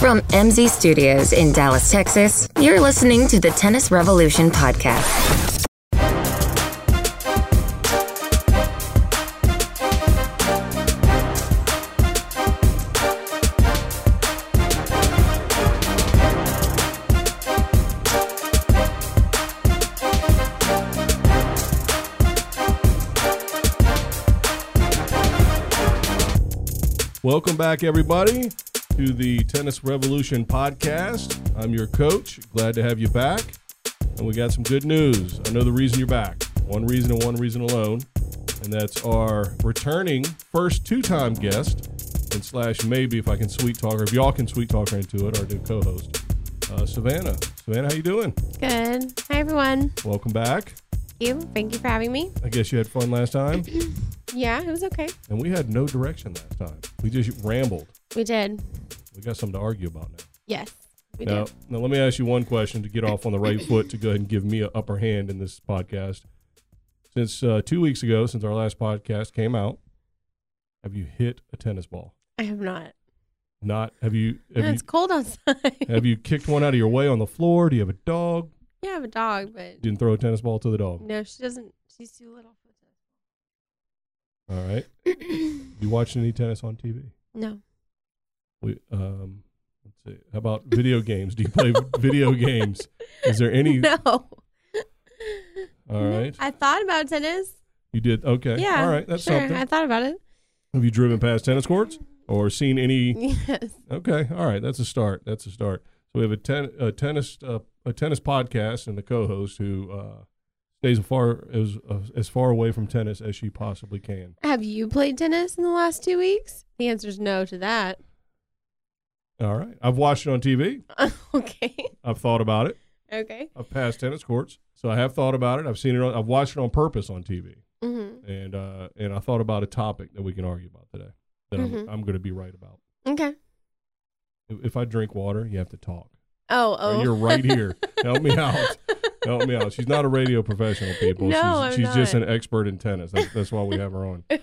From MZ Studios in Dallas, Texas, you're listening to the Tennis Revolution podcast. Welcome back, everybody, to the Tennis Revolution podcast. I'm your coach. Glad to have you back. And we got some good news. I know the reason you're back. One reason and one reason alone. And that's our returning first two time guest, and slash maybe if I can sweet talk, or if y'all can sweet talk her into it, our new co host, uh, Savannah. Savannah, how you doing? Good. Hi, everyone. Welcome back. Thank you. Thank you for having me. I guess you had fun last time. Yeah, it was okay. And we had no direction last time. We just rambled. We did. We got something to argue about now. Yes, we Now, did. now, let me ask you one question to get off on the right foot to go ahead and give me an upper hand in this podcast. Since uh, two weeks ago, since our last podcast came out, have you hit a tennis ball? I have not. Not have you have No, you it's cold outside. have you kicked one out of your way on the floor? Do you have a dog? yeah, I have a dog, but Didn't throw a tennis ball to the dog. no, she doesn't. She's too little for tennis. All right. You watching any tennis on TV? no. We um let's see. How about video games? Do you play video games? Is there any No. All right. I thought about tennis. You did okay. Yeah. All right, that's sure. something. I thought about it. Have you driven past tennis courts or seen any? Yes. Okay, all right, that's a start. That's a start. So we have a, ten, a tennis uh, a tennis podcast and the co-host who uh, stays far as uh, as far away from tennis as she possibly can. Have you played tennis in the last two weeks? The answer is no to that. All right, I've watched it on TV. okay. I've thought about it. Okay. I've passed tennis courts, so I have thought about it. I've seen it. On, I've watched it on purpose on TV, Mm-hmm. and uh, and I thought about a topic that we can argue about today that Mhm. I'm, I'm going to be right about. Okay. If, if I drink water, you have to talk. Oh, oh. You're right here. Help me out. Help me out. She's not a radio professional, people. No, she's I'm she's just an expert in tennis. That's, that's why we have her on.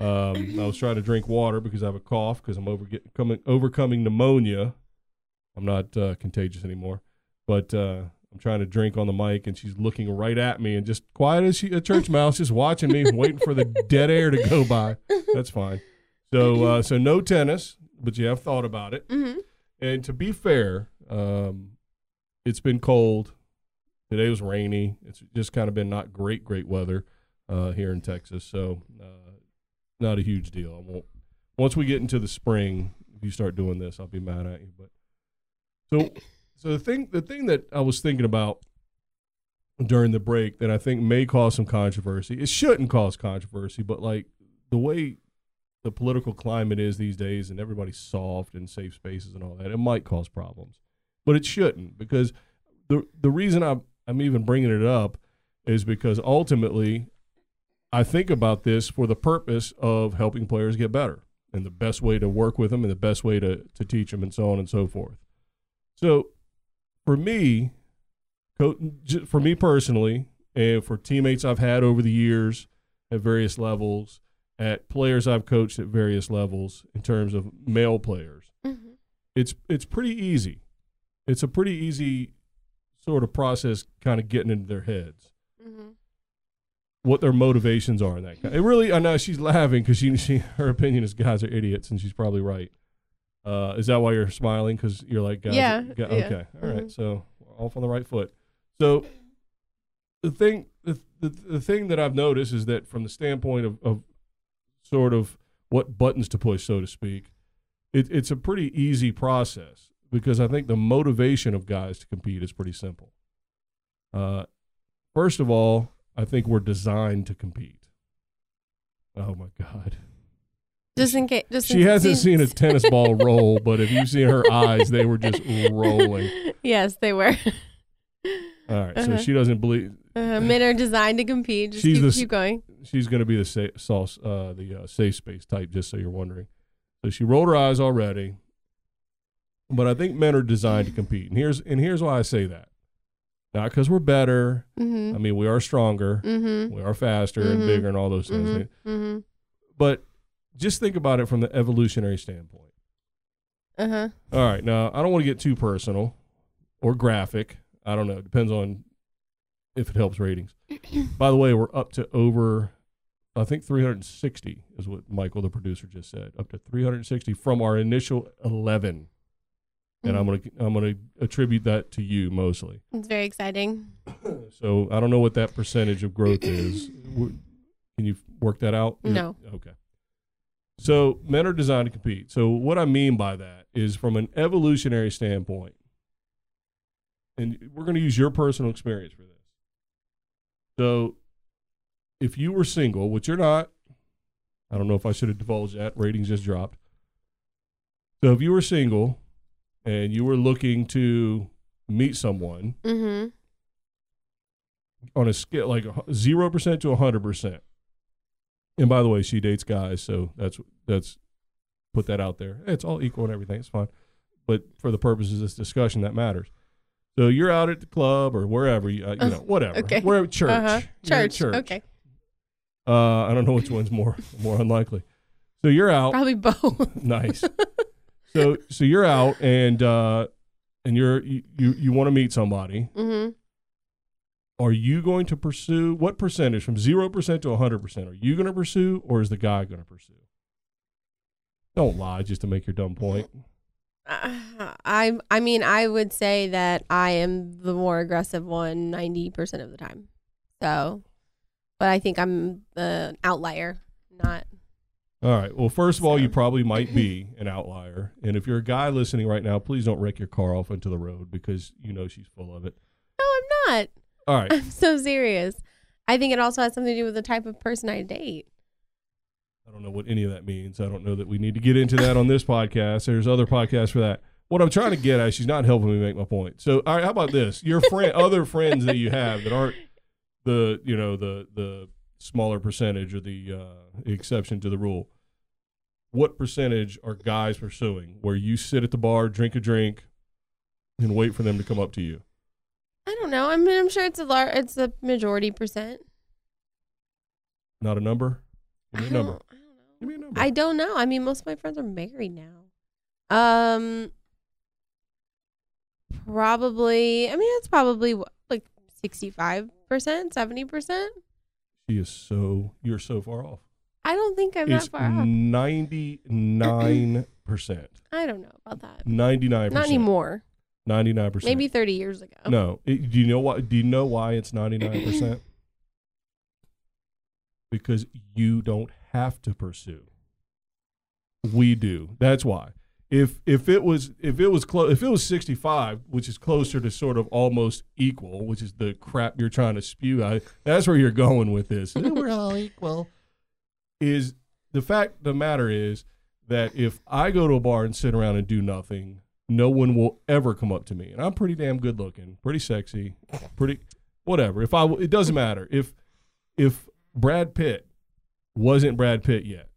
Um, I was trying to drink water because I have a cough because I'm over get, coming, overcoming pneumonia. I'm not uh, contagious anymore, but uh, I'm trying to drink on the mic, and she's looking right at me and just quiet as she a church mouse, just watching me, waiting for the dead air to go by. That's fine. So uh, so no tennis, but you have thought about it. Mm-hmm. And to be fair, um, it's been cold. Today was rainy. It's just kind of been not great, great weather uh, here in Texas. So, uh, not a huge deal. I won't. Once we get into the spring, if you start doing this, I'll be mad at you. But so, so the thing, the thing that I was thinking about during the break that I think may cause some controversy. It shouldn't cause controversy, but like the way the political climate is these days and everybody's soft and safe spaces and all that, it might cause problems. But it shouldn't because the the reason I'm I'm even bringing it up is because ultimately I think about this for the purpose of helping players get better and the best way to work with them and the best way to to teach them and so on and so forth. So for me, for me personally, and for teammates I've had over the years at various levels, at players I've coached at various levels in terms of male players, Mm-hmm. it's it's pretty easy. It's a pretty easy sort of process, kind of getting into their heads, Mm-hmm. What their motivations are. In that. It really, I know she's laughing because she, she her opinion is guys are idiots, and she's probably right. Uh, is that why you're smiling? Because you're like, guys, Yeah, ga- yeah. okay, all right. Mhm. So off on the right foot. So the thing, the, the the thing that I've noticed is that from the standpoint of, of sort of what buttons to push, so to speak, it, it's a pretty easy process because I think the motivation of guys to compete is pretty simple. Uh, first of all, I think we're designed to compete. Oh my God. Just in case. Just She in hasn't case- seen a tennis ball roll, but if you see her eyes, they were just rolling. Yes, they were. All right, so Uh-huh. she doesn't believe Uh, men are designed to compete. Just She's keep, the keep going. she's going to be the sa- sauce, uh, the uh, safe space type. Just so you're wondering, so she rolled her eyes already. But I think men are designed to compete, and here's and here's why I say that. Not because we're better. Mm-hmm. I mean, we are stronger, mm-hmm. we are faster and Mhm. bigger, and all those things. Mm-hmm. Mm-hmm. But just think about it from the evolutionary standpoint. Uh huh. All right. Now, I don't want to get too personal or graphic. I don't know. It depends on if it helps ratings. By the way, we're up to over, I think 360 is what Michael, the producer, just said. Up to 360 from our initial 11. And I'm mm. gonna I'm gonna attribute that to you mostly. It's very exciting. So I don't know what that percentage of growth is. Can you work that out? You're- No. Okay. So men are designed to compete. So what I mean by that is from an evolutionary standpoint, and we're going to use your personal experience for this. So if you were single, which you're not, I don't know if I should have divulged that. Ratings just dropped. So if you were single and you were looking to meet someone, Mm-hmm. on a scale like zero percent to hundred percent. And by the way, she dates guys, so that's that's put that out there. It's all equal and everything. It's fine, but for the purposes of this discussion, that matters. So you're out at the club or wherever you, uh, you know, whatever. okay. We're at church. Uh-huh. You're Church. Okay. Uh, I don't know which one's more more unlikely. So you're out. Probably both. nice. So so you're out and uh, and you're you you, you want to meet somebody mm-hmm. are you going to pursue what percentage from 0% to 100% are you going to pursue or is the guy going to pursue don't lie just to make your dumb point Uh, I I mean I would say that I am the more aggressive one 90% of the time. So, but I think I'm the outlier, not all right. Well first of all you probably might be an outlier. And if you're a guy listening right now please don't wreck your car off into the road because you know she's full of it. No, I'm not. all right. I'm so serious. I think it also has something to do with the type of person I date. i don't know what any of that means. I don't know that we need to get into that on this podcast. There's other podcasts for that. What i'm trying to get at she's not helping me make my point. So all right how about this? Your friend other friends that you have that aren't the you know the the smaller percentage or the uh, exception to the rule what percentage are guys pursuing where you sit at the bar drink a drink and wait for them to come up to you I don't know. I mean, I'm sure it's a lar- it's a majority percent. not a number give me a number I don't know. give me a number I don't know. I mean, most of my friends are married now. Um, probably. I mean, it's probably like sixty-five percent, seventy percent. She is so you're so far off I don't think I'm it's that far off. 99% I don't know about that. 99%. Not anymore. 99%. Maybe thirty years ago. No. It- do you know why do you know why it's 99%? because you don't have to pursue. We do. That's why. If if it was if it was close if it was 65, which is closer to sort of almost equal, which is the crap you're trying to spew out, that's where you're going with this. We're all equal. Is the fact of the matter is that if I go to a bar and sit around and do nothing, no one will ever come up to me. And I'm pretty damn good looking, pretty sexy, pretty whatever. If I it doesn't matter. If if Brad Pitt wasn't Brad Pitt yet,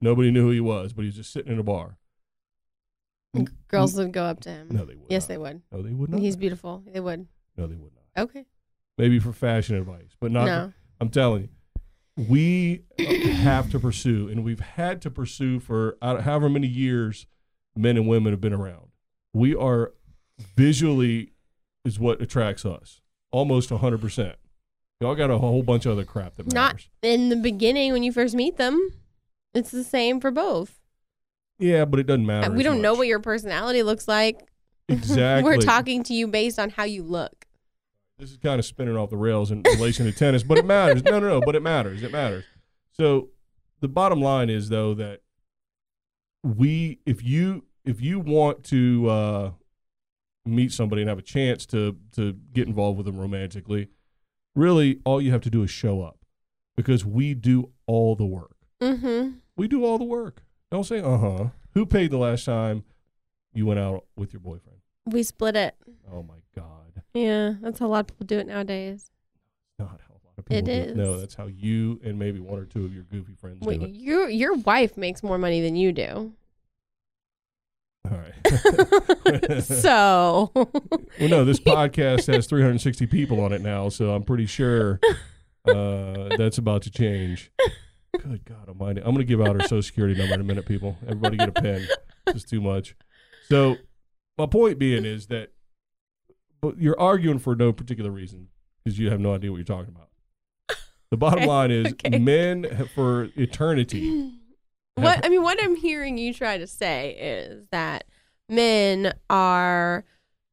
nobody knew who he was, but he was just sitting in a bar. Girls would go up to him. No, they would. yes, not. they would. No, they would not. He's beautiful. They would. no, they would not. Okay. Maybe for fashion advice, but not. no. I'm telling you, we have to pursue, and we've had to pursue for uh, however many years men and women have been around. We are visually is what attracts us, almost 100. percent Y'all got a whole bunch of other crap that matters. Not in the beginning when you first meet them. It's the same for both. Yeah, but it doesn't matter. we don't know what your personality looks like. exactly. We're talking to you based on how you look. this is kind of spinning off the rails in relation to tennis, but it matters. No, no, no, but it matters. It matters. So the bottom line is though that we if you if you want to uh meet somebody and have a chance to to get involved with them romantically, really all you have to do is show up. Because we do all the work. Mm-hmm. We do all the work. Don't say uh-huh. Who paid the last time you went out with your boyfriend? We split it. Oh my god. Yeah, that's how a lot of people do it nowadays. not how a lot of people It do it. No, that's how you and maybe one or two of your goofy friends Wait, do it. your your wife makes more money than you do. All right. so well, no, this podcast has 360 people on it now, so I'm pretty sure uh, that's about to change. Good God Almighty! I'm going to give out our Social Security number in a minute, people. Everybody get a pen. This is too much. So my point being is that, but you're arguing for no particular reason because you have no idea what you're talking about. The bottom Okay, line is okay. men for eternity. what I mean, what I'm hearing you try to say is that men are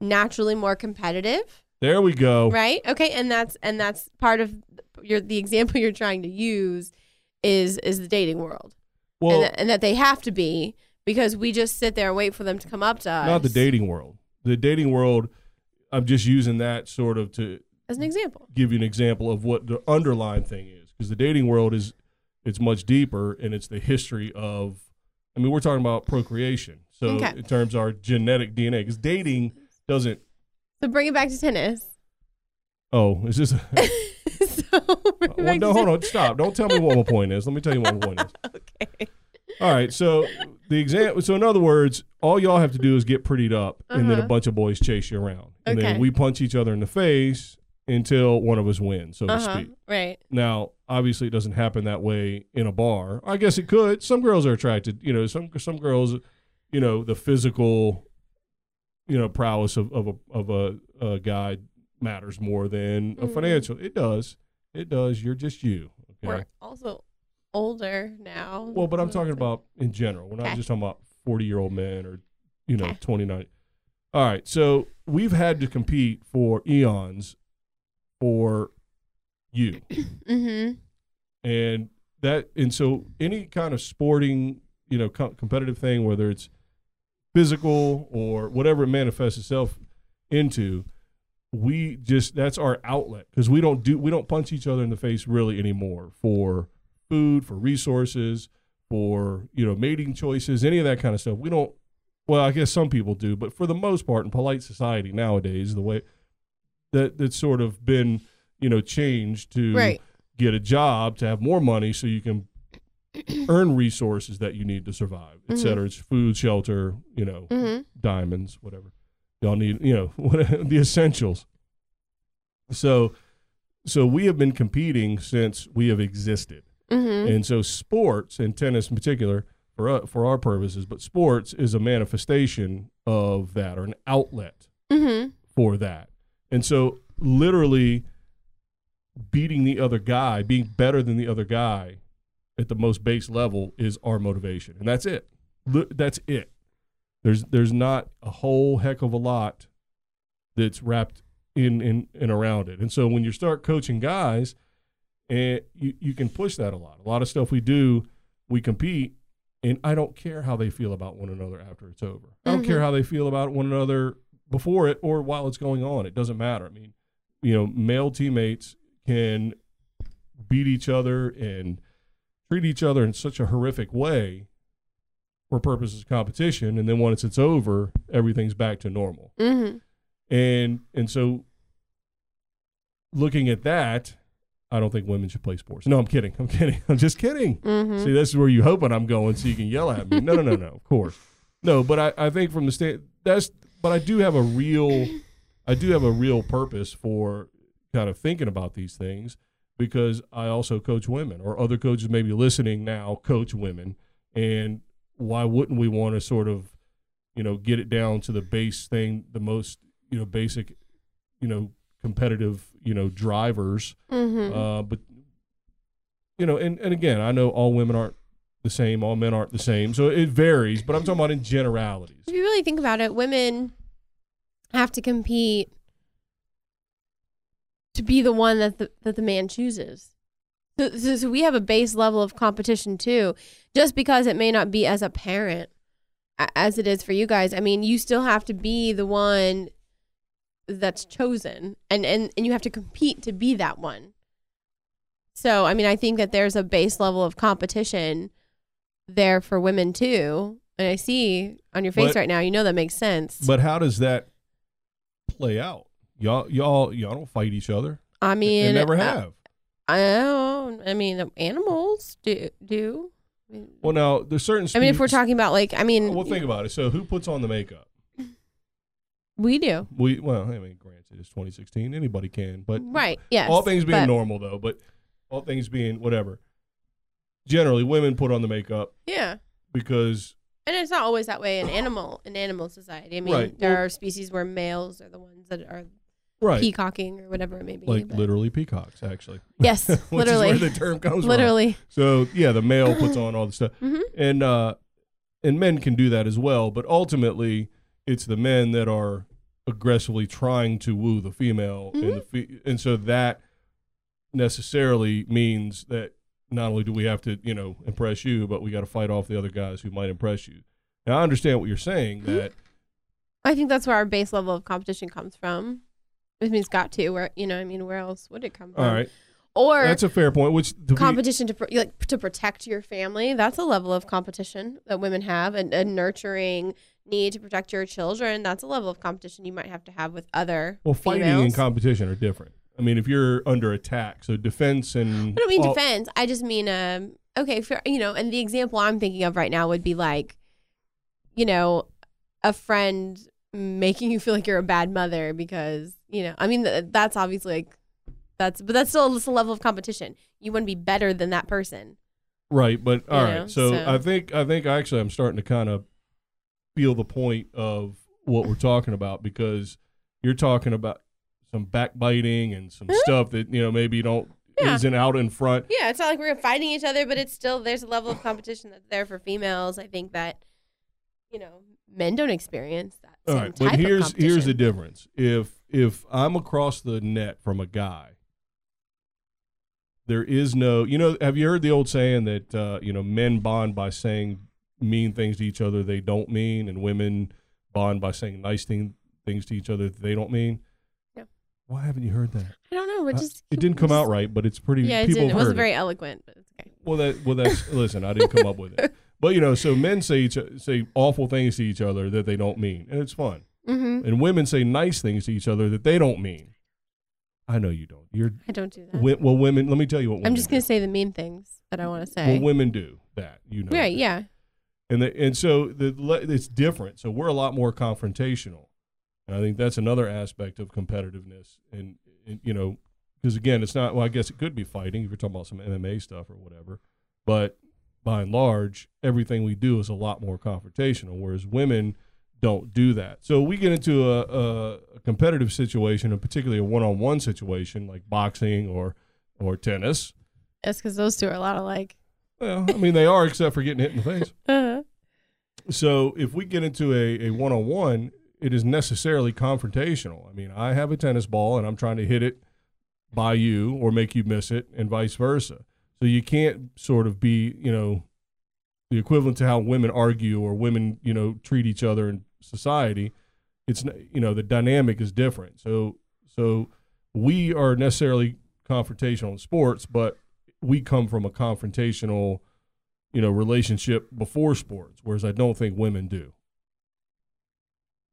naturally more competitive, There we go. right? Okay, and that's and that's part of your the example you're trying to use is is the dating world, Well, and, that, and that they have to be because we just sit there and wait for them to come up to us. not the dating world. The dating world. I'm just using that sort of to as an example. give you an example of what the underlying thing is because the dating world is it's much deeper and it's the history of i mean we're talking about procreation so Okay. in terms of our genetic dna because dating doesn't So bring it back to tennis. oh is this a, so well, no hold on stop don't tell me what my point is let me tell you what my point is Okay. all right so the example so in other words all y'all have to do is get prettied up and then a Uh-huh. bunch of boys chase you around and Okay. then we punch each other in the face until one of us wins so to Uh huh. speak Right. Now, obviously, it doesn't happen that way in a bar. I guess it could. Some girls are attracted. You know, some some girls, you know, the physical, you know, prowess of of a of a, a guy matters more than a Mhm. financial. It does. It does. You're just you. Okay. We're also older now. Well, but I'm talking about in general. We're not Okay. just talking about 40 year old men or, you know, Okay. 29. All right. So we've had to compete for eons for you. Mm-hmm. and that and so any kind of sporting you know co- competitive thing whether it's physical or whatever it manifests itself into we just that's our outlet because we don't do we don't punch each other in the face really anymore for food for resources for you know mating choices any of that kind of stuff we don't well i guess some people do but for the most part in polite society nowadays the way that that's sort of been you know changed to Right. get a job to have more money so you can earn resources that you need to survive, et Mhm. cetera. It's food, shelter, you know, Mm-hmm. diamonds, whatever. Y'all need, you know, what, the essentials. So, so we have been competing since we have existed, Mm-hmm. and so sports and tennis in particular, for uh, for our purposes, but sports is a manifestation of that or an outlet Mm-hmm. for that. And so literally beating the other guy, being better than the other guy at the most base level is our motivation. And that's it. That's it. There's there's not a whole heck of a lot that's wrapped in in and around it. And so when you start coaching guys, and you, you can push that a lot. A lot of stuff we do, we compete, and I don't care how they feel about one another after it's over. I don't care mm-hmm. how they feel about one another before it or while it's going on. It doesn't matter. I mean, you know, male teammates can beat each other and treat each other in such a horrific way for purposes of competition, and then once it's over, everything's back to normal. Mm-hmm. And and so looking at that, I don't think women should play sports. No, I'm kidding. I'm kidding. I'm just kidding. Mm-hmm. See, this is where you hoping I'm going so you can yell at me. No, no, no, no. Of course. No, but I, I think from the stand that's but I do have a real I do have a real purpose for kind of thinking about these things because I also coach women or other coaches maybe listening now coach women and why wouldn't we want to sort of you know get it down to the base thing the most you know basic you know competitive you know drivers Mm-hmm. uh, but you know, and, and again, I know all women aren't the same, all men aren't the same, so it varies. But I'm talking about in generalities. if you really think about it, women have to compete to be the one that the, that the man chooses. So, so, so we have a base level of competition too, just because it may not be as apparent as it is for you guys. I mean, you still have to be the one that's chosen, and and and you have to compete to be that one. So, I mean, I think that there's a base level of competition there for women too. And I see on your face But- right now, you know that makes sense. But how does that play out? Y'all, y'all, y'all don't fight each other. I mean, they never uh, have. I don't. I mean, animals do do. Well, now there's certain. I mean, if we're talking about like, I mean, well, think about it. So, who puts on the makeup? we do, We well, I mean, granted, it's 2016. Anybody can, but right? Yes. all things being but- normal, though. But all things being whatever. Generally, women put on the makeup Yeah. because And it's not always that way in animal in animal society. I mean, Right. there Well- are species where males are the ones that are right, peacocking or whatever it may be. like but- literally peacocks, actually. Yes, Which literally, is where the term comes from. literally. So yeah, the male puts on all the stuff, Mhm. and uh, and men can do that as well. But ultimately, it's the men that are aggressively trying to woo the female, and the fe- and so that necessarily means that not only do we have to you know impress you, but we got to fight off the other guys who might impress you. Now I understand what you're saying that I think that's where our base level of competition comes from. I mean, it's got to. Where you know, I mean, where else would it come from? all right, Or that's a fair point. Which to be- competition to pro- like to protect your family. That's a level of competition that women have, and a nurturing need to protect your children. That's a level of competition you might have to have with other. well, fighting females. and competition are different. I mean, if you're under attack, so defense and I don't mean all- defense. I just mean, um, okay, for, you know, and the example I'm thinking of right now would be like, you know, a friend making you feel like you're a bad mother because, you know, I mean, th- that's obviously like, that's, but that's still a level of competition. You want to be better than that person. Right, but all right. know, So, so- I think I think actually I'm starting to kind of feel the point of what we're talking about because you're talking about some backbiting and some mm-hmm. stuff that you know maybe you don't Yeah. isn't out in front. Yeah, it's not like we're fighting each other, but it's still, there's a level of competition that's there for females. I think that, you know, men don't experience that. All right, but here's here's the difference. If if I'm across the net from a guy, there is no you know. Have you heard the old saying that uh, you know men bond by saying mean things to each other they don't mean, and women bond by saying nice thing, things to each other that they don't mean. Yeah. Why haven't you heard that? I don't know. It just, it didn't come out right, but it's pretty. Yeah, it didn't. It wasn't very eloquent, but it's okay. Well, that well, that's listen. I didn't come up with it, but you know, so men say each, say awful things to each other that they don't mean, and it's fun. Mm-hmm. And women say nice things to each other that they don't mean. I know you don't. You're I don't do that. wi- well, women. Let me tell you what. Women I'm just gonna say the mean things that I want to say. Well, women do that. You know. right? Yeah. and the, and so the it's different. So we're a lot more confrontational, and I think that's another aspect of competitiveness. And, and you know, because again, it's not. Well, I guess it could be fighting if you're talking about some MMA stuff or whatever, but by and large, everything we do is a lot more confrontational. Whereas women don't do that. So we get into a, a, a competitive situation, and particularly a one-on-one situation like boxing or or tennis. That's because those two are a lot alike. Well, I mean, they are, except for getting hit in the face. Uh-huh. So if we get into a, a one-on-one, it is necessarily confrontational. I mean, I have a tennis ball and I'm trying to hit it by you or make you miss it and vice versa. So you can't sort of be, you know, the equivalent to how women argue or women, you know, treat each other in society. It's you know, the dynamic is different. So so we are necessarily confrontational in sports, but we come from a confrontational you know, relationship before sports, whereas I don't think women do.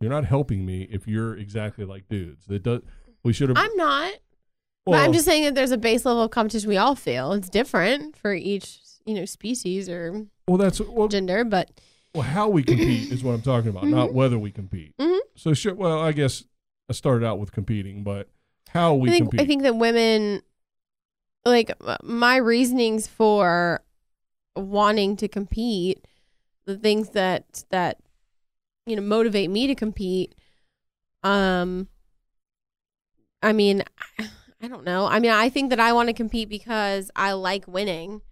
You're not helping me if you're exactly like dudes. That does. We should have. I'm not. But I'm just saying that there's a base level of competition we all feel. It's different for each, you know, species or well, that's well, gender, but well, how we compete is what I'm talking about, not whether we compete. Mhm. So sure. Well, I guess I started out with competing, but how we I think compete. I think that women like my reasonings for wanting to compete, the things that that you know motivate me to compete um I mean I, don't know. I mean I think that I want to compete because I like winning.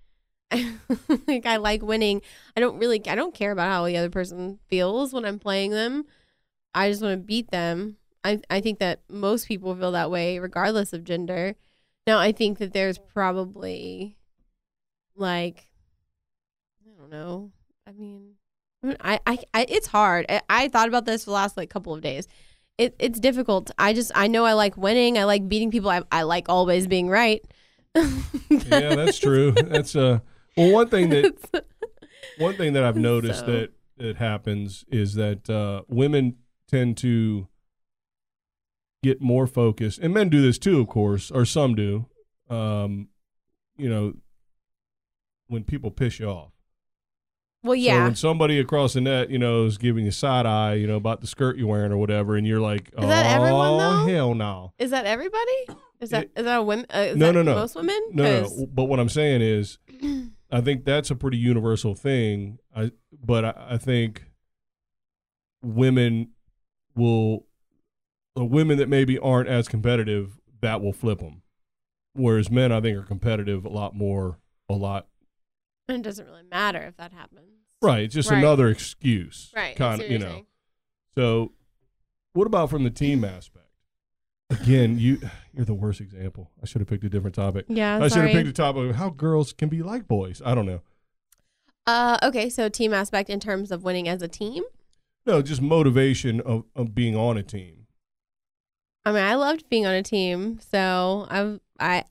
like I like winning. I don't really I don't care about how the other person feels when I'm playing them. I just want to beat them. I I think that most people feel that way regardless of gender. Now I think that there's probably like I don't know. I mean, I, mean, I, I, I it's hard. I, I thought about this for the last like couple of days. It, it's difficult. I just I know I like winning. I like beating people. I, I like always being right. yeah, that's true. That's uh. Well, one thing that one thing that I've noticed So- that that happens is that uh, women tend to get more focused, and men do this too, of course, or some do. Um, you know, when people piss you off. Well, So yeah. when somebody across the net, you know, is giving you side eye, you know, about the skirt you're wearing or whatever, and you're like, Is that everyone, "Oh though? hell no, is that everybody? Is that is that a women? Uh, No, no, no. Most women? no, no." But what I'm saying is, I think that's a pretty universal thing. I but I, I think women will the women that maybe aren't as competitive that will flip them, whereas men I think are competitive a lot more, a lot. And it doesn't really matter if that happens. Right, it's just Right. another excuse, Right. Kind of, you know. saying. So, what about from the team aspect? Again, you you're the worst example. I should have picked a different topic. Yeah. I should have picked a topic of how girls can be like boys. I don't know. Uh, okay, so team aspect in terms of winning as a team. No, just motivation of, of being on a team. I mean, I loved being on a team, so I've I.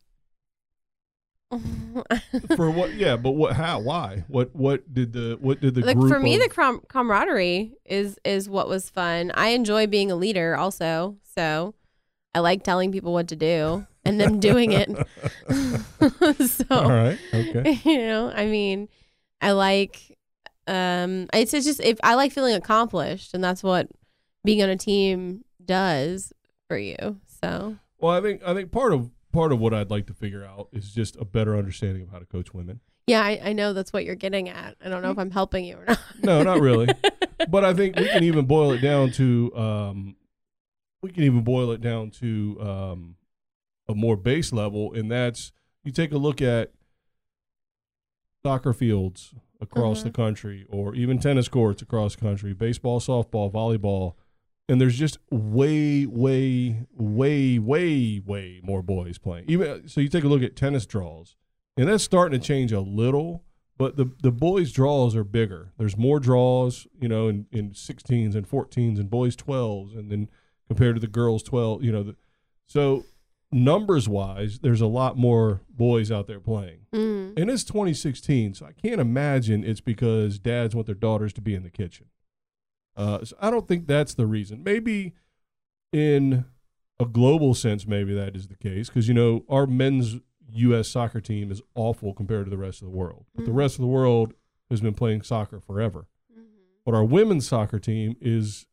For what? Yeah, but what? How? Why? What? What did the? What did the like group? for me, of- the com- camaraderie is is what was fun. I enjoy being a leader, also. So, I like telling people what to do and them doing it. so, All right. Okay. you know, I mean, I like. Um, it's it's just if I like feeling accomplished, and that's what being on a team does for you. So, Well, I think I think part of part of what I'd like to figure out is just a better understanding of how to coach women. yeah, I, I know that's what you're getting at. I don't know if I'm helping you or not. No, not really. but I think we can even boil it down to um, we can even boil it down to um, a more base level, and that's you take a look at soccer fields across the Mhm. country, or even tennis courts across the country, baseball, softball, volleyball, and there's just way, way, way, way, way more boys playing. Even so, you take a look at tennis draws, and that's starting to change a little but the the boys draws are bigger. There's more draws, you know, in, in 16s and 14s and boys 12s, and then compared to the girls 12, you know. The, so numbers wise, there's a lot more boys out there playing, Mm. and it's 2016, so I can't imagine it's because dads want their daughters to be in the kitchen. Uh, so I don't think that's the reason. Maybe in a global sense, maybe that is the case because you know our men's U.S. soccer team is awful compared to the rest of the world. But the Mhm. rest of the world has been playing soccer forever. Mhm. But our women's soccer team is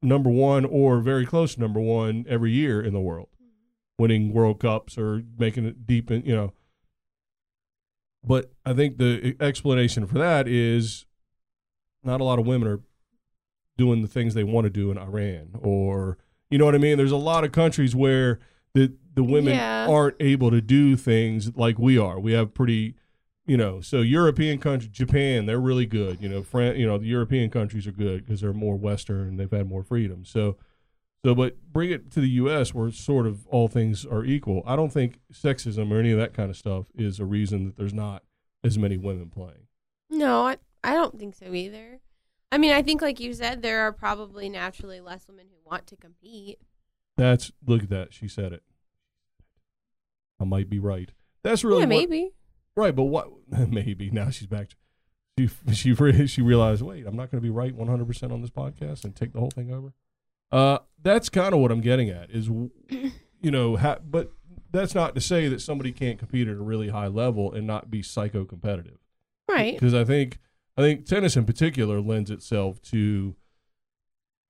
number one or very close to number one every year in the world, winning World Cups or making it deep in, you know. But I think the explanation for that is not a lot of women are doing the things they want to do in Iran or you know what I mean? There's a lot of countries where the the women Yeah. aren't able to do things like we are. We have pretty you know, so European country, Japan, they're really good. You know, Fran, you know, the European countries are good because they're more Western and they've had more freedom. So, so, but bring it to the U.S. where sort of all things are equal. I don't think sexism or any of that kind of stuff is a reason that there's not as many women playing. No, I, I don't think so either. I mean, I think, like you said, there are probably naturally less women who want to compete. That's look at that. She said it. I might be right. That's really yeah, what- maybe. right. But what? Maybe now she's back. She she re- she realized. Wait, I'm not going to be right 100 percent on this podcast and take the whole thing over. Uh, that's kind of what I'm getting at. Is you know, ha- but that's not to say that somebody can't compete at a really high level and not be psycho competitive. Right. Because I think I think tennis in particular lends itself to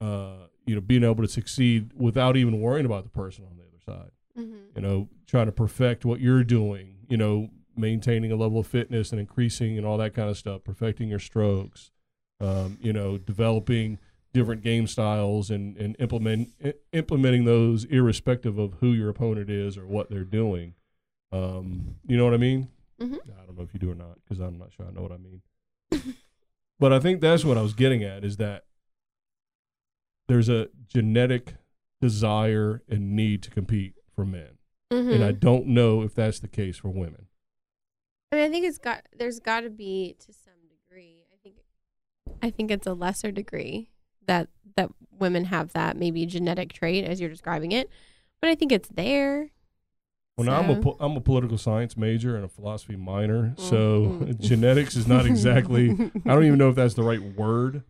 uh, you know being able to succeed without even worrying about the person on the other side. hmm You know, trying to perfect what you're doing. You know, maintaining a level of fitness and increasing and all that kind of stuff. Perfecting your strokes. Um, you know, developing different game styles and and implement i- implementing those irrespective of who your opponent is or what they're doing. Um, you know what I mean? hmm I don't know if you do or not because I'm not sure I know what I mean. but I think that's what I was getting at is that there's a genetic desire and need to compete for men. hmm And I don't know if that's the case for women. I mean, I think it's got. There's got to be to some degree. I think. I think it's a lesser degree that that women have that maybe genetic trait as you're describing it, but I think it's there. Well, now I'm a po- I'm a political science major and a philosophy minor, so Mm. genetics is not exactly. I don't even know if that's the right word.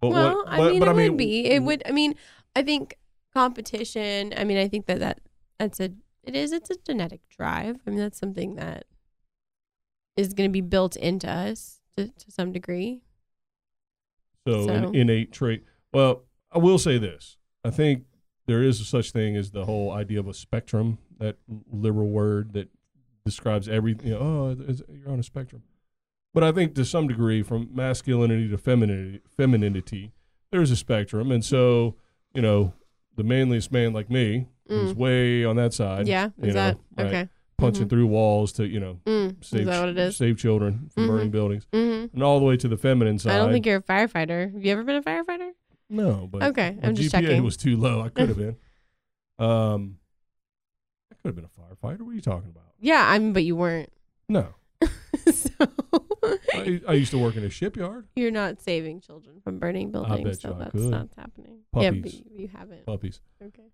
But well, what? I but, mean, but it I mean, would be. It would. I mean, I think competition. I mean, I think that that that's a. It is. It's a genetic drive. I mean, that's something that is going to be built into us to, to some degree. So, So- an innate trait. Well, I will say this. I think there is a such thing as the whole idea of a spectrum, that liberal word that describes everything. You know, oh, you're on a spectrum. but I think to some degree, from masculinity to femininity, femininity, there's a spectrum, and so you know, the manliest man like me is Mm. way on that side. Yeah. you Is know, that right, okay? Punching Mhm. through walls to you know Mm. save Is that what it is? save children from Mhm. burning buildings, hmm and all the way to the feminine side. I don't think you're a firefighter. Have you ever been a firefighter? No, but Okay, I'm just GPA checking. was too low. I could have been. Um, I could have been a firefighter. What are you talking about? Yeah, I mean, but you weren't. No, so I, I used to work in a shipyard. you're not saving children from burning buildings. bet so that's could. not happening. Yeah, but Puppies. you, haven't. Puppies. Okay.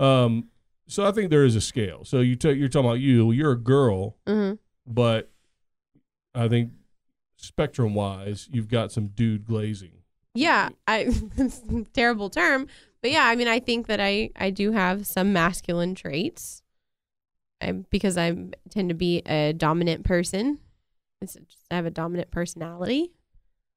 Um, so I think there is a scale. So you ta- you're talking about you. You're a girl, hmm but I think spectrum wise, you've got some dude glazing. Yeah, I it's a terrible term, but yeah, I mean, I think that I I do have some masculine traits, I, because I tend to be a dominant person. It's just I have a dominant personality.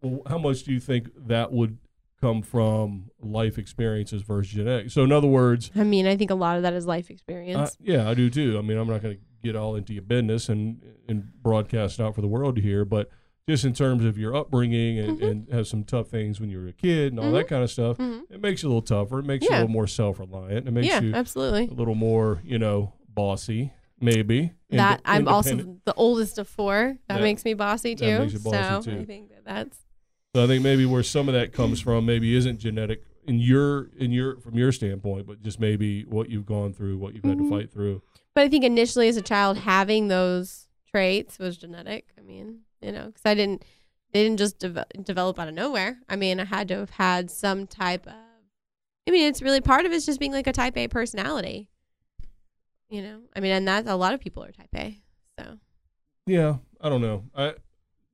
Well, how much do you think that would come from life experiences versus genetics? So in other words, I mean, I think a lot of that is life I, experience. yeah, I do too. I mean, I'm not going to get all into your business and and broadcast out for the world to hear, but just in terms of your upbringing and, Mhm. and have some tough things when you were a kid and all that kind of stuff, hmm it makes you a little tougher. It makes you a little more self reliant. It makes Yeah, you absolutely. a little more, you know, bossy, maybe. that I'm also the oldest of four. That That- makes me bossy too. bossy, so too. I think that that's So I think maybe where some of that comes from maybe isn't genetic in your in your from your standpoint, but just maybe what you've gone through, what you've had to fight through. But I think initially as a child having those traits was genetic. I mean, you know, because I didn't, they didn't just deve- develop out of nowhere. I mean, I had to have had some type of, I mean, it's really part of it's just being like a type A personality. You know, I mean, and that a lot of people are type A. So Yeah, I don't know. I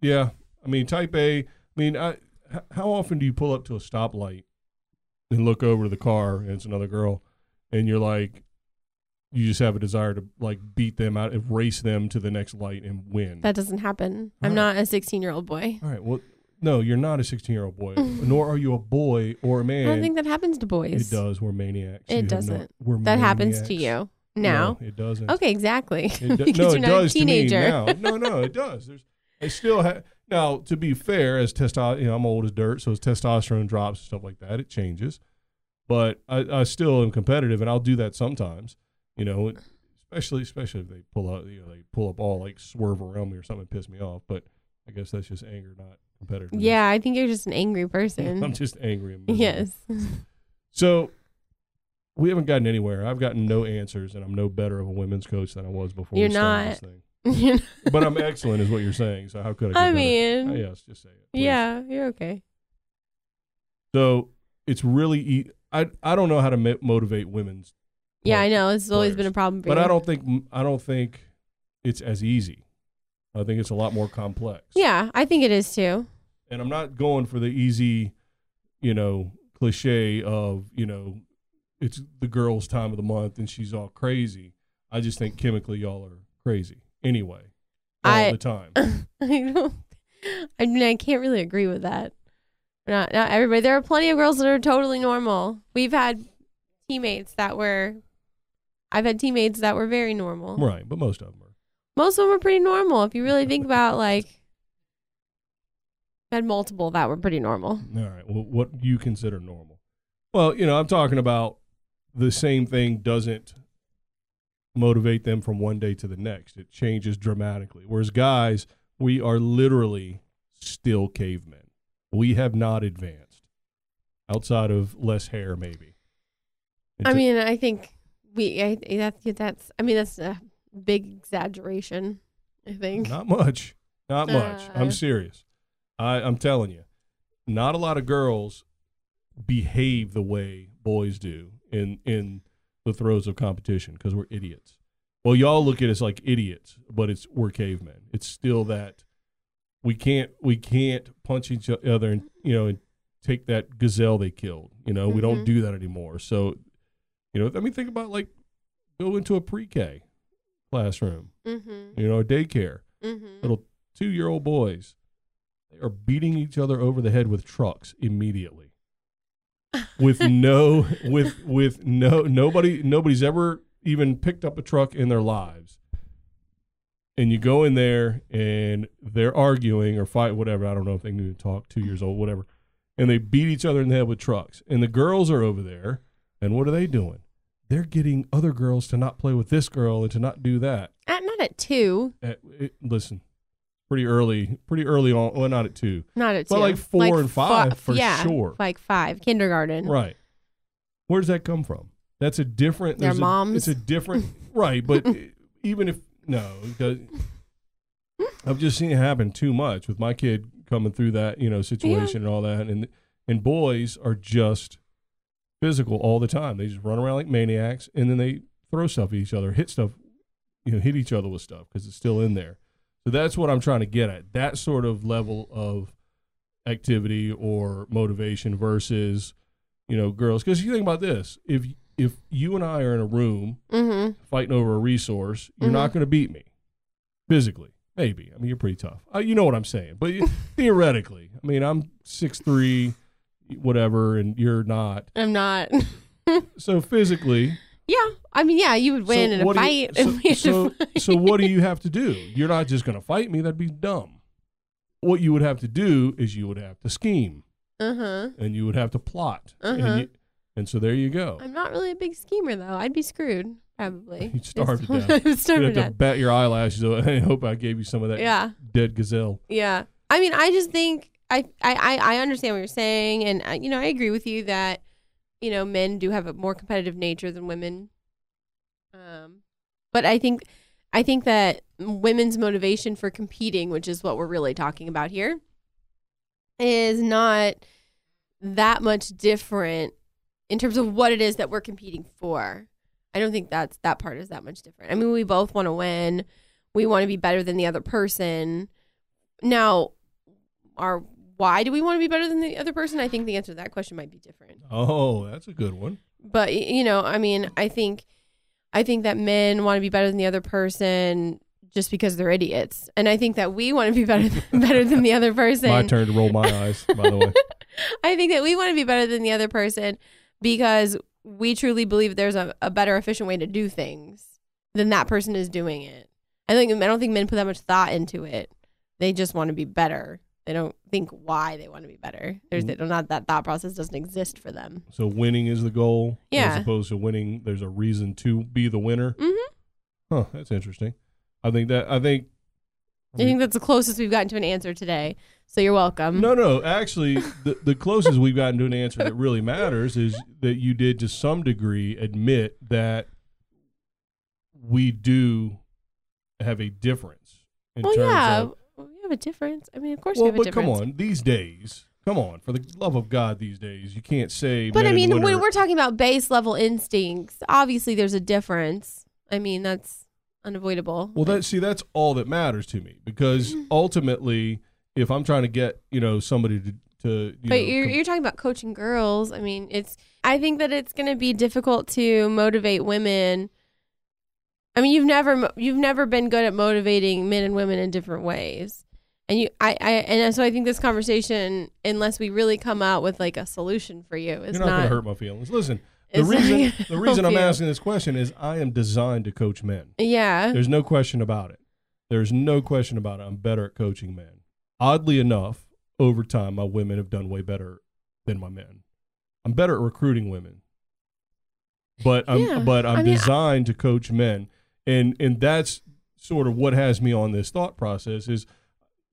yeah, I mean type A. I mean, I how often do you pull up to a stoplight and look over to the car and it's another girl, and you're like, you just have a desire to like beat them out, race them to the next light and win. that doesn't happen. I'm Alright. not a 16 year old boy. All right. Well, no, you're not a 16 year old boy, nor are you a boy or a man. I don't think that happens to boys. it does. We're maniacs. It You doesn't. we're That happens to you now. No, it doesn't. Okay, exactly. It do- Because no, you're it not does a teenager. to me now. No, no, it does. There's, I still have. Now, to be fair, as testosterone, you know, I'm old as dirt, so as testosterone drops and stuff like that, it changes. But I, I still am competitive, and I'll do that sometimes. You know, especially especially if they pull out, you know, they pull up all like swerve around me or something, piss me off. But I guess that's just anger, not competitive. yeah, I think you're just an angry person. I'm just angry. And miserable. yes. So we haven't gotten anywhere. I've gotten no answers, and I'm no better of a women's coach than I was before. You're we started This thing. You know? But I'm excellent, is what you're saying. So how could I? I better? mean, Uh, yes, just say it. please. yeah, you're okay. So it's really. E- I I don't know how to mo- motivate women's, Yeah, I know. It's always been a problem for but you. I don't think I don't think it's as easy. I think it's a lot more complex. Yeah, I think it is too. and I'm not going for the easy, you know, cliche of you know, it's the girl's time of the month and she's all crazy. I just think chemically y'all are crazy anyway, all I- the time. I don't. I mean, I can't really agree with that. Not not everybody. There are plenty of girls that are totally normal. We've had teammates that were. I've had teammates that were very normal. right, but most of them are. Most of them are pretty normal. If you really think about like, had multiple that were pretty normal. All right. Well, what do you consider normal? Well, you know, I'm talking about the same thing doesn't motivate them from one day to the next. It changes dramatically. Whereas guys, we are literally still cavemen. We have not advanced outside of less hair, maybe. I It's a- mean, I think we. I that's that's. I mean, that's a big exaggeration. I think. not much. Not much. Uh. I'm serious. I, I'm telling you, not a lot of girls behave the way boys do in in the throes of competition because we're idiots. Well, y'all look at us like idiots, but it's we're cavemen. It's still that we can't we can't punch each other and you know and take that gazelle they killed. You know, we don't Mhm. do that anymore. So, you know, I mean, think about like go into a pre-K classroom, Mm-hmm. you know, a daycare Mm-hmm. little two year old boys. They are beating each other over the head with trucks immediately. With no with with no nobody nobody's ever even picked up a truck in their lives. and you go in there and they're arguing or fight, whatever. I don't know if they can even talk. Two years old, whatever. And they beat each other in the head with trucks. And the girls are over there, and what are they doing? They're getting other girls to not play with this girl and to not do that. At, not at two. At, it, listen, pretty early, pretty early on. Well, not at two, Not at But two. like four and five, for yeah, sure. Like five. Kindergarten. right? Where does that come from? That's a different. Their there's a- moms. it's a different, right? But even if no, because I've just seen it happen too much with my kid coming through that you know situation and all that, and and boys are just physical all the time. They just run around like maniacs, and then they throw stuff at each other, hit stuff, you know, hit each other with stuff because it's still in there. So that's what I'm trying to get at. That sort of level of activity or motivation versus, you know, girls. Because you think about this: if if you and I are in a room Mm-hmm. fighting over a resource, you're Mhm. not going to beat me physically. Maybe. I mean, you're pretty tough. Uh, you know what I'm saying. But you- theoretically, I mean, I'm six three, whatever, and you're not. I'm not. So physically, yeah. I mean, yeah, you would win so in a fight. you- if we had so, so, fight. so what do you have to do? You're not just going to fight me. That'd be dumb. What you would have to do is you would have to scheme Uh-huh. and you would have to plot. Uh-huh. And, you, and so there you go. I'm not really a big schemer though. I'd be screwed probably. You'd starve to death. To have to bat your eyelashes. I hope I gave you some of that Yeah. dead gazelle. Yeah. I mean, I just think I I I understand what you're saying, and I, you know I agree with you that you know men do have a more competitive nature than women. Um, but I think I think that women's motivation for competing, which is what we're really talking about here, is not that much different in terms of what it is that we're competing for. I don't think that's that part is that much different. I mean, we both want to win. We want to be better than the other person. Now, our why do we want to be better than the other person? I think the answer to that question might be different. Oh, that's a good one. But you know, I mean, I think I think that men want to be better than the other person just because they're idiots. And I think that we want to be better better than the other person. My turn to roll my eyes, by the way. I think that we want to be better than the other person because we truly believe there's a, a better, efficient way to do things than that person is doing it. I think I don't think men put that much thought into it. They just want to be better. They don't think why they want to be better. There's they don't that thought process doesn't exist for them. So winning is the goal, Yeah. as opposed to winning. There's a reason to be the winner. Mhm. Huh? That's interesting. I think that. I think. I think that's the closest we've gotten to an answer today. So you're welcome. No, no. Actually, the the closest we've gotten to an answer that really matters is that you did, to some degree, admit that we do have a difference in well, terms yeah, of. We have a difference. I mean, of course Well, we have a but difference. come on, these days, come on, for the love of God, these days, you can't say. But I mean, women when we're talking about base level instincts, obviously there's a difference. I mean, that's unavoidable. Well, that see, that's all that matters to me because ultimately, if I'm trying to get you know somebody to to you but know, you're com- you're talking about coaching girls. I mean, it's I think that it's going to be difficult to motivate women. I mean, you've never you've never been good at motivating men and women in different ways. And you I I and so I think this conversation unless we really come out with like a solution for you is you're not, going to hurt my feelings. Listen, the reason the reason I'm asking this question is I am designed to coach men. Yeah. There's no question about it. There's no question about it. I'm better at coaching men. Oddly enough, over time, my women have done way better than my men. I'm better at recruiting women, but I'm Yeah. but I'm I mean, I- designed to coach men, and and that's sort of what has me on this thought process. Is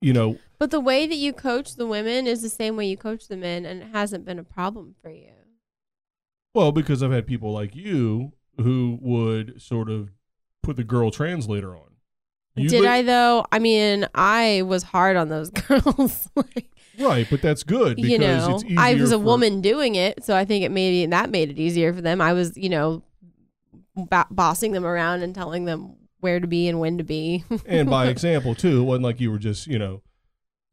you know But the way that you coach the women is the same way you coach the men, and it hasn't been a problem for you. well because I've had people like you who would sort of put the girl translator on. You Did li- I though? I mean, I was hard on those girls. like, Right, but that's good because you know. I was a for- woman doing it, so I think it maybe that made it easier for them. I was, you know, bossing them around and telling them where to be and when to be. and by example too. It wasn't like you were just you know,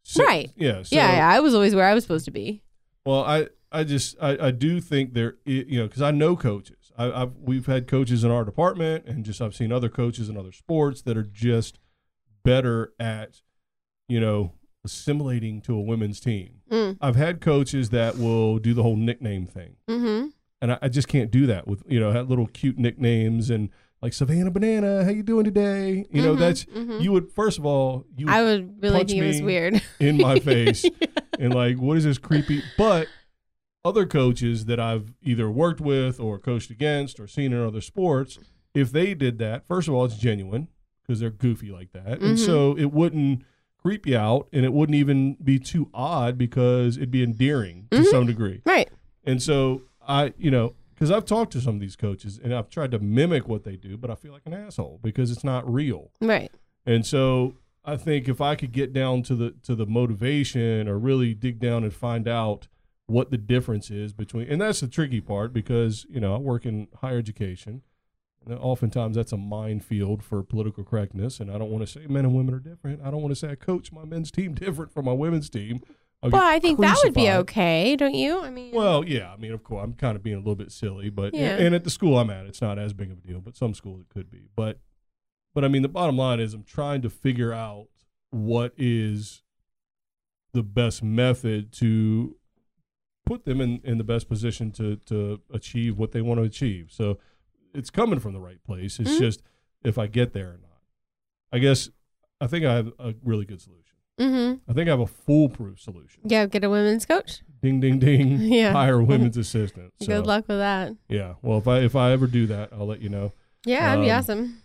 sit- Right. Yeah. So, yeah, yeah, I was always where I was supposed to be. Well, I I just I, I do think there you know because I know coaches. I, I've we've had coaches in our department, and just I've seen other coaches in other sports that are just better at you know assimilating to a women's team. Mm. I've had coaches that will do the whole nickname thing. Mm-hmm. and I, I just can't do that with you know have little cute nicknames and like Savannah Banana, how you doing today? You know, Mhm, that's mhm. you would first of all you I would really punch think it was me weird. in my face and like what is this creepy but other coaches that I've either worked with or coached against or seen in other sports, if they did that, first of all, it's genuine because they're goofy like that. And Mhm. so it wouldn't creep you out and it wouldn't even be too odd because it'd be endearing to Mhm. some degree. right. And so I, you know, because I've talked to some of these coaches and I've tried to mimic what they do, but I feel like an asshole because it's not real. Right. And so I think if I could get down to the to the motivation or really dig down and find out what the difference is between and that's the tricky part because, you know, I work in higher education. And oftentimes that's a minefield for political correctness and I don't want to say men and women are different. I don't want to say I coach my men's team different from my women's team. I'll Well, I think that would be okay, don't you? I mean, Well, yeah, I mean, of course, I'm kind of being a little bit silly, but Yeah. and at the school I'm at, it's not as big of a deal, but some schools it could be. But but I mean, the bottom line is I'm trying to figure out what is the best method to put them in, in the best position to to achieve what they want to achieve. So it's coming from the right place. It's Mhm. just if I get there or not. I guess I think I have a really good solution. Mm-hmm. I think I have a foolproof solution. yeah, get a women's coach. Ding ding ding. Yeah. Hire a women's assistant. So, Good luck with that. Yeah. Well, if I if I ever do that, I'll let you know. Yeah, that'd be Um, awesome.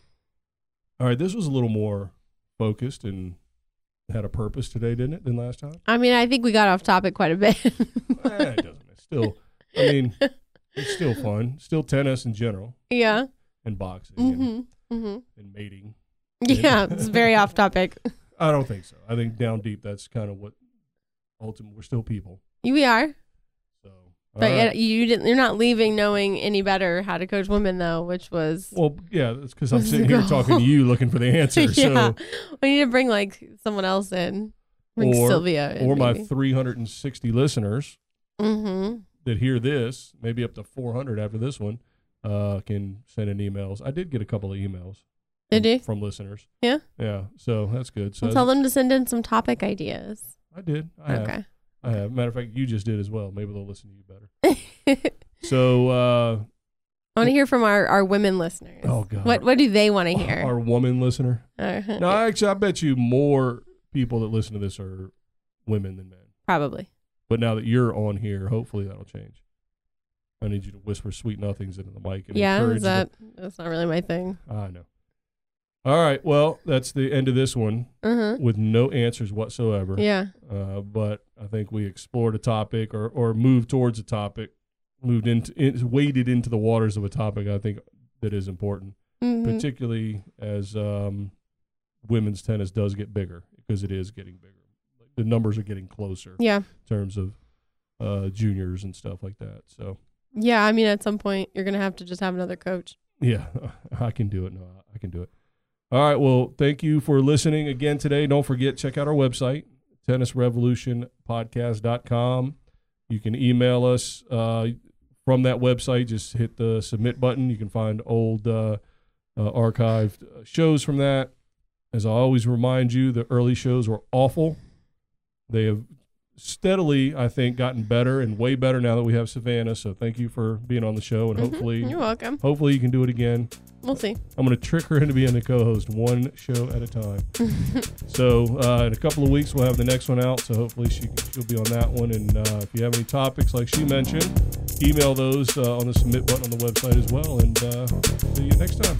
All right. This was a little more focused and had a purpose today, didn't it, than last time? I mean, I think we got off topic quite a bit. eh, it doesn't. It's still. I mean, it's still fun. Still tennis in general yeah. and boxing Mm-hmm. Mm-hmm. and mating. Yeah, it's very off topic. I don't think so. I think down deep, that's kind of what. Ultimately, we're still people. We are, So. all but right. yet you didn't. You're not leaving knowing any better how to coach women, though, which was Well, yeah, that's because I'm What's the sitting here goal? talking to you, looking for the answer. yeah. So, We need to bring like someone else in. Bring Or- Sylvia in, or my maybe. 360 listeners mm-hmm. that hear this, maybe up to 400 after this one, uh, can send in emails. I did get a couple of emails. Did from, you? From listeners. Yeah? Yeah. So that's good. So Well, tell them to send in some topic ideas. I did. I have. okay. I have. Matter of fact, you just did as well. Maybe they'll listen to you better. So, uh, I want to hear from our, our women listeners. oh God, What what do they want to hear? our woman listener. Uh, No, actually, I bet you more people that listen to this are women than men. Probably. But now that you're on here, hopefully that'll change. I need you to whisper sweet nothings into the mic and Yeah, encourage is that that's not really my thing. the, I know. All right. Well, that's the end of this one Uh-huh. with no answers whatsoever. Yeah. Uh, but I think we explored a topic or, or moved towards a topic, moved into, in, waded into the waters of a topic I think that is important, Mhm. particularly as um, women's tennis does get bigger because it is getting bigger. The numbers are getting closer Yeah. in terms of uh, juniors and stuff like that. So, Yeah, I mean at some point you're going to have to just have another coach. yeah, I can do it. No, I can do it. All right. Well, thank you for listening again today. Don't forget, check out our website, tennisrevolutionpodcast.com. You can email us uh, from that website. Just hit the submit button. You can find old uh, uh, archived uh, shows from that. As I always remind you, the early shows were awful. They have steadily, I think, gotten better and way better now that we have Savannah. So thank you for being on the show, and Mhm. hopefully, You're welcome. hopefully you can do it again. We'll see. I'm going to trick her into being the co-host one show at a time. so uh, in a couple of weeks we'll have the next one out. So hopefully she she'll be on that one. And uh, if you have any topics like she mentioned, email those uh, on the submit button on the website as well. And uh, see you next time.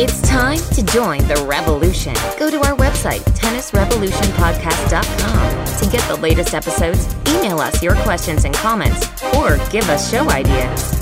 It's time to join the revolution. Go to our website, tennisrevolutionpodcast.com, to get the latest episodes, email us your questions and comments, or give us show ideas.